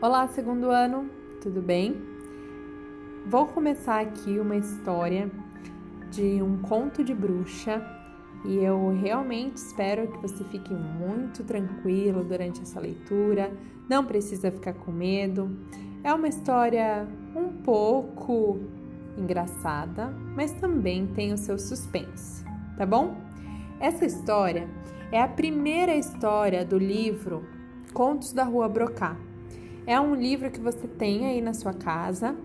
Olá, segundo ano, tudo bem? Vou começar aqui uma história de um conto de bruxa e eu realmente espero que você fique muito tranquilo durante essa leitura, não precisa ficar com medo. É uma história um pouco engraçada, mas também tem o seu suspense, tá bom? Essa história é a primeira história do livro Contos da Rua Brocá é um livro que você tem aí na sua casa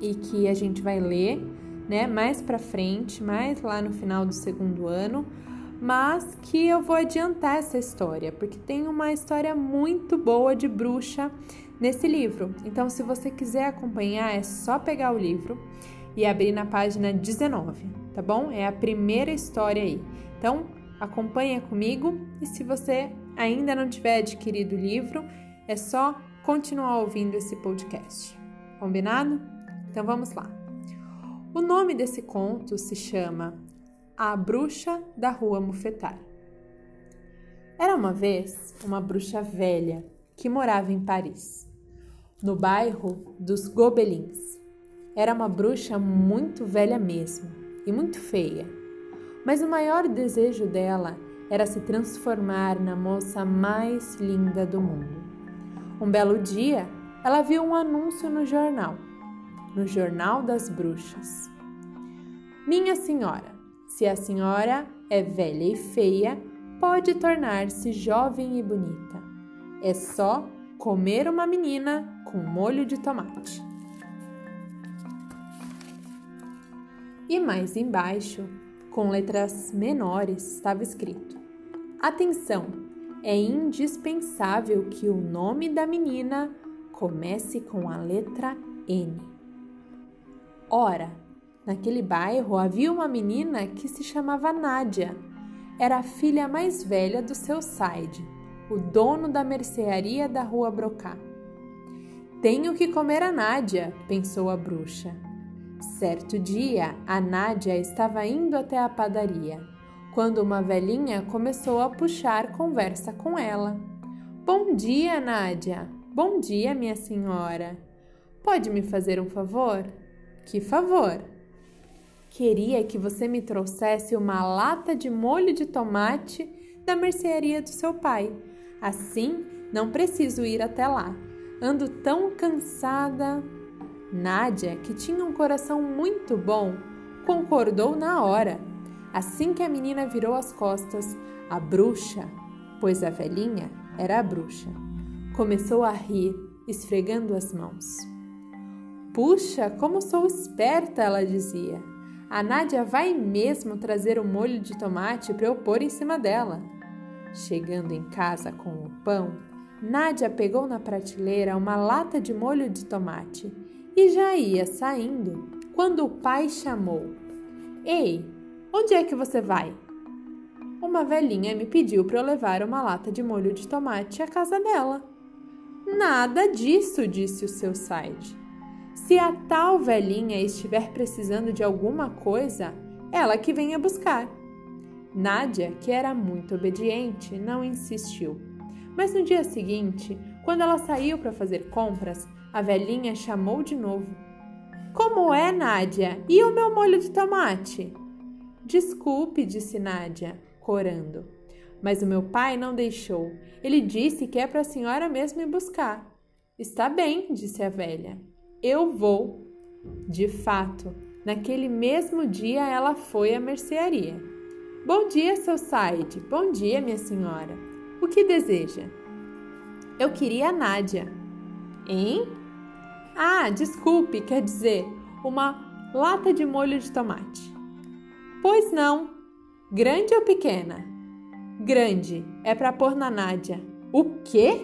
e que a gente vai ler, né, mais para frente, mais lá no final do segundo ano, mas que eu vou adiantar essa história, porque tem uma história muito boa de bruxa nesse livro. Então, se você quiser acompanhar, é só pegar o livro e abrir na página 19, tá bom? É a primeira história aí. Então, acompanha comigo e se você ainda não tiver adquirido o livro, é só continuar ouvindo esse podcast. Combinado? Então vamos lá. O nome desse conto se chama A Bruxa da Rua Mufetar. Era uma vez uma bruxa velha que morava em Paris, no bairro dos Gobelins. Era uma bruxa muito velha mesmo e muito feia, mas o maior desejo dela era se transformar na moça mais linda do mundo. Um belo dia, ela viu um anúncio no jornal, no Jornal das Bruxas. Minha senhora, se a senhora é velha e feia, pode tornar-se jovem e bonita. É só comer uma menina com molho de tomate. E mais embaixo, com letras menores, estava escrito: Atenção! É indispensável que o nome da menina comece com a letra N. Ora, naquele bairro havia uma menina que se chamava Nádia. Era a filha mais velha do seu Said, o dono da mercearia da rua Brocá. Tenho que comer a Nádia, pensou a bruxa. Certo dia, a Nádia estava indo até a padaria quando uma velhinha começou a puxar conversa com ela. Bom dia, Nádia. Bom dia, minha senhora. Pode me fazer um favor? Que favor? Queria que você me trouxesse uma lata de molho de tomate da mercearia do seu pai. Assim, não preciso ir até lá. Ando tão cansada. Nádia, que tinha um coração muito bom, concordou na hora Assim que a menina virou as costas, a bruxa, pois a velhinha era a bruxa, começou a rir, esfregando as mãos. Puxa, como sou esperta, ela dizia. A Nádia vai mesmo trazer o molho de tomate para eu pôr em cima dela. Chegando em casa com o pão, Nádia pegou na prateleira uma lata de molho de tomate e já ia saindo quando o pai chamou: Ei, Onde é que você vai? Uma velhinha me pediu para eu levar uma lata de molho de tomate à casa dela. Nada disso, disse o seu side. Se a tal velhinha estiver precisando de alguma coisa, ela que venha buscar. Nádia, que era muito obediente, não insistiu. Mas no dia seguinte, quando ela saiu para fazer compras, a velhinha chamou de novo. Como é, Nádia? E o meu molho de tomate? Desculpe, disse Nádia, corando. Mas o meu pai não deixou. Ele disse que é para a senhora mesmo ir buscar. Está bem, disse a velha. Eu vou. De fato, naquele mesmo dia ela foi à mercearia. Bom dia, seu Said. Bom dia, minha senhora. O que deseja? Eu queria a Nádia. Hein? Ah, desculpe, quer dizer, uma lata de molho de tomate. Pois não. Grande ou pequena? Grande. É para pôr na Nádia. O quê?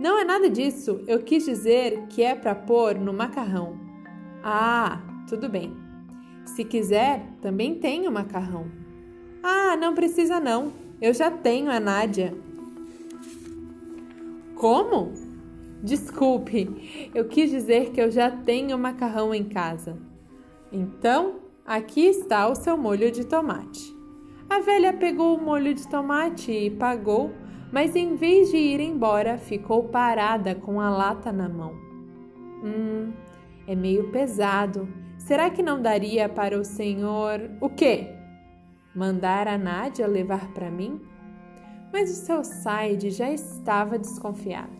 Não é nada disso. Eu quis dizer que é para pôr no macarrão. Ah, tudo bem. Se quiser, também tenho macarrão. Ah, não precisa não. Eu já tenho a Nádia. Como? Desculpe, eu quis dizer que eu já tenho macarrão em casa. Então, Aqui está o seu molho de tomate. A velha pegou o molho de tomate e pagou, mas em vez de ir embora, ficou parada com a lata na mão. Hum, é meio pesado. Será que não daria para o senhor. O quê? Mandar a Nádia levar para mim? Mas o seu Said já estava desconfiado.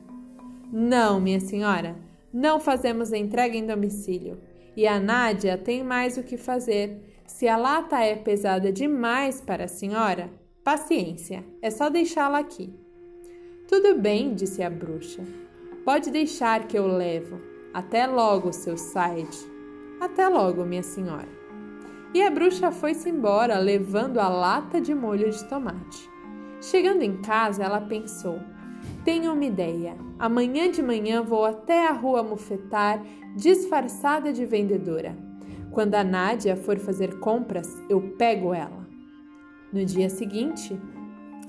Não, minha senhora, não fazemos entrega em domicílio. E a Nádia tem mais o que fazer. Se a lata é pesada demais para a senhora, paciência, é só deixá-la aqui. Tudo bem, disse a bruxa. Pode deixar que eu levo. Até logo, seu Said. Até logo, minha senhora. E a bruxa foi-se embora, levando a lata de molho de tomate. Chegando em casa, ela pensou: Tenho uma ideia. Amanhã de manhã vou até a rua Mufetar, disfarçada de vendedora. Quando a Nádia for fazer compras, eu pego ela. No dia seguinte,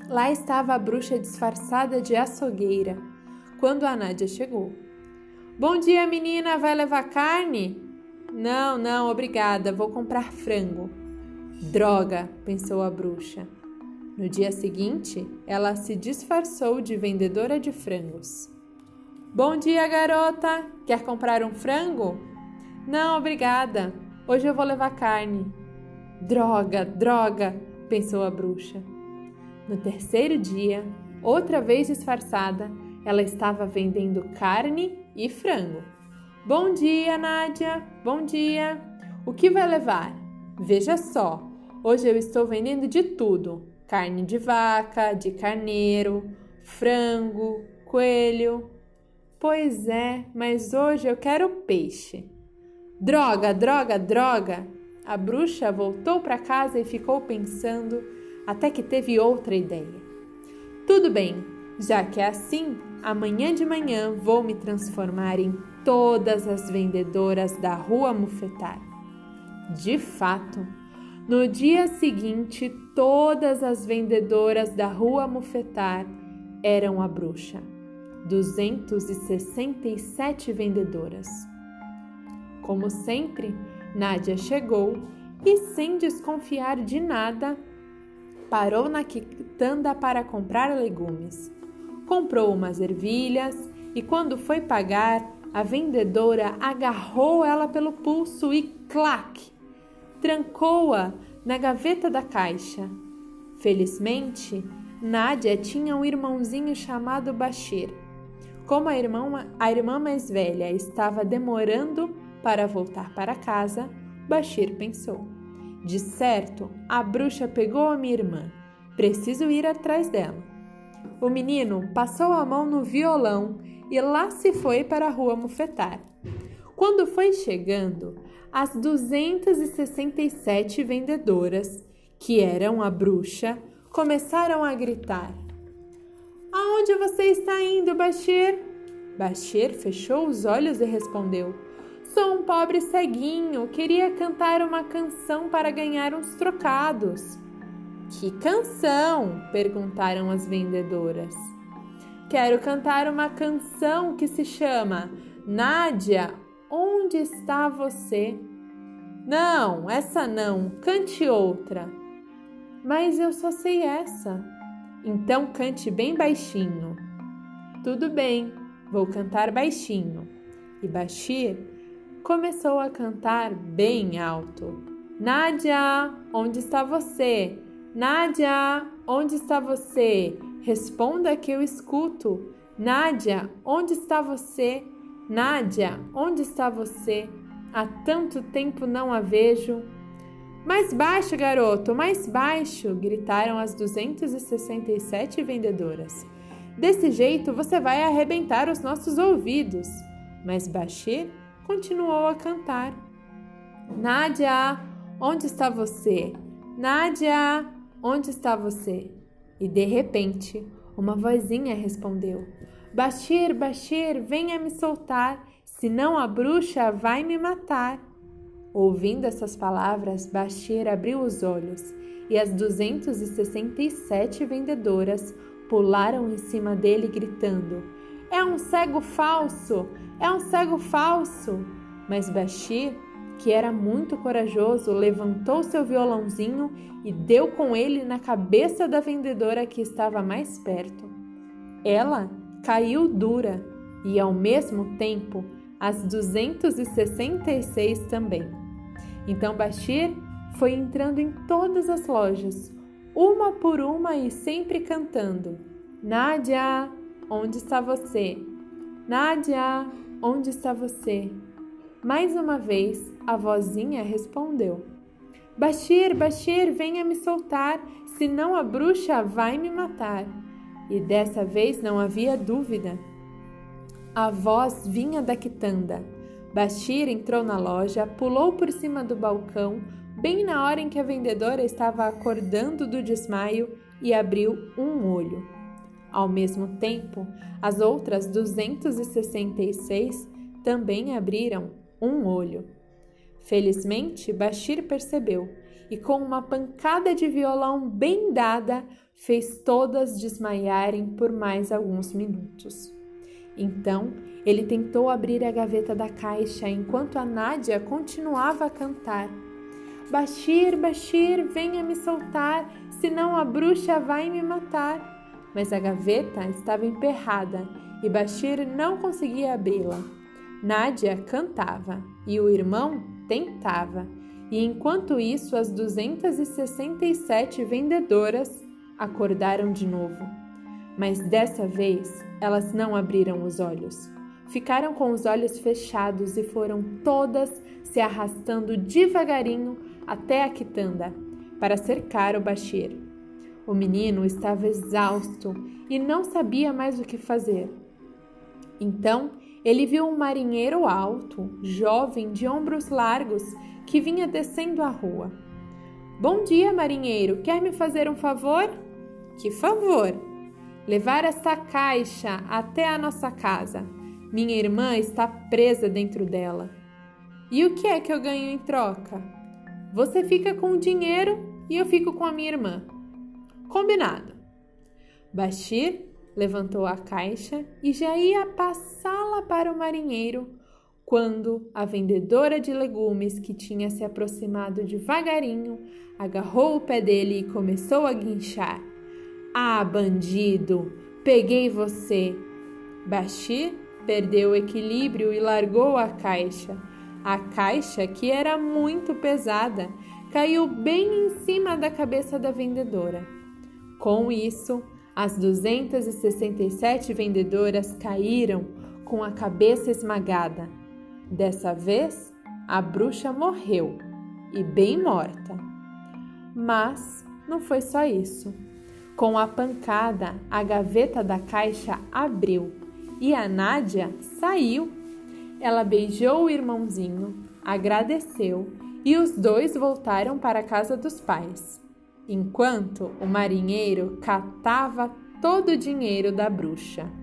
Lá estava a bruxa disfarçada de açougueira, quando a Nádia chegou. Bom dia, menina, vai levar carne? Não, não, obrigada, vou comprar frango. Droga, pensou a bruxa. No dia seguinte, ela se disfarçou de vendedora de frangos. Bom dia, garota! Quer comprar um frango? Não, obrigada. Hoje eu vou levar carne. Droga, droga, pensou a bruxa. No terceiro dia, outra vez disfarçada, ela estava vendendo carne e frango. Bom dia, Nádia! Bom dia! O que vai levar? Veja só, hoje eu estou vendendo de tudo: carne de vaca, de carneiro, frango, coelho. Pois é, mas hoje eu quero peixe. Droga, droga, droga! A bruxa voltou para casa e ficou pensando até que teve outra ideia. Tudo bem, já que é assim, amanhã de manhã vou me transformar em todas as vendedoras da rua Mufetar. De fato, no dia seguinte, todas as vendedoras da rua Mufetar eram a bruxa. 267 vendedoras. Como sempre, Nádia chegou e, sem desconfiar de nada, parou na quitanda para comprar legumes. Comprou umas ervilhas e, quando foi pagar, a vendedora agarrou ela pelo pulso e clac! Trancou-a na gaveta da caixa. Felizmente, Nádia tinha um irmãozinho chamado Bashir. Como a irmã, a irmã mais velha estava demorando para voltar para casa, Bashir pensou. De certo, a bruxa pegou a minha irmã. Preciso ir atrás dela. O menino passou a mão no violão e lá se foi para a rua Mufetar. Quando foi chegando, as 267 vendedoras, que eram a bruxa, começaram a gritar: Aonde você está indo, Bashir? Bashir fechou os olhos e respondeu: Sou um pobre ceguinho, queria cantar uma canção para ganhar uns trocados. Que canção? perguntaram as vendedoras. Quero cantar uma canção que se chama Nádia, onde está você? Não, essa não, cante outra. Mas eu só sei essa. Então cante bem baixinho. Tudo bem, vou cantar baixinho. E Bashir começou a cantar bem alto. Nádia, onde está você? Nádia, onde está você? Responda que eu escuto. Nádia, onde está você? Nádia, onde está você? Há tanto tempo não a vejo. Mais baixo, garoto, mais baixo! gritaram as 267 vendedoras. Desse jeito você vai arrebentar os nossos ouvidos. Mas Bashir continuou a cantar. Nádia, onde está você? Nádia, onde está você? E de repente, uma vozinha respondeu: Bashir, Bashir, venha me soltar, senão a bruxa vai me matar. Ouvindo essas palavras, Bashir abriu os olhos e as 267 vendedoras pularam em cima dele, gritando: É um cego falso! É um cego falso! Mas Bashir, que era muito corajoso, levantou seu violãozinho e deu com ele na cabeça da vendedora que estava mais perto. ela caiu dura e, ao mesmo tempo, as 266 também. Então Bashir foi entrando em todas as lojas, uma por uma e sempre cantando: Nádia, onde está você? Nádia, onde está você? Mais uma vez, a vozinha respondeu: Bashir, Bashir, venha me soltar, senão a bruxa vai me matar. E dessa vez não havia dúvida. A voz vinha da quitanda. Bashir entrou na loja, pulou por cima do balcão, bem na hora em que a vendedora estava acordando do desmaio e abriu um olho. Ao mesmo tempo, as outras 266 também abriram um olho. Felizmente, Bashir percebeu e, com uma pancada de violão bem dada, fez todas desmaiarem por mais alguns minutos. Então, ele tentou abrir a gaveta da caixa enquanto a Nádia continuava a cantar. Bashir, Bashir, venha me soltar, senão a bruxa vai me matar. Mas a gaveta estava emperrada e Bashir não conseguia abri-la. Nádia cantava e o irmão tentava, e enquanto isso as 267 vendedoras acordaram de novo. Mas dessa vez elas não abriram os olhos. Ficaram com os olhos fechados e foram todas se arrastando devagarinho até a quitanda para cercar o Bashir. O menino estava exausto e não sabia mais o que fazer. Então ele viu um marinheiro alto, jovem, de ombros largos, que vinha descendo a rua. Bom dia, marinheiro. Quer me fazer um favor? Que favor? levar esta caixa até a nossa casa. Minha irmã está presa dentro dela. E o que é que eu ganho em troca? Você fica com o dinheiro e eu fico com a minha irmã. Combinado. Bashir levantou a caixa e já ia passá-la para o marinheiro quando a vendedora de legumes, que tinha se aproximado devagarinho, agarrou o pé dele e começou a guinchar. Ah, bandido, peguei você. Bashir perdeu o equilíbrio e largou a caixa. A caixa, que era muito pesada, caiu bem em cima da cabeça da vendedora. Com isso, as 267 vendedoras caíram com a cabeça esmagada. Dessa vez, a bruxa morreu e bem morta. Mas não foi só isso. Com a pancada, a gaveta da caixa abriu e a Nádia saiu. Ela beijou o irmãozinho, agradeceu e os dois voltaram para a casa dos pais, enquanto o marinheiro catava todo o dinheiro da bruxa.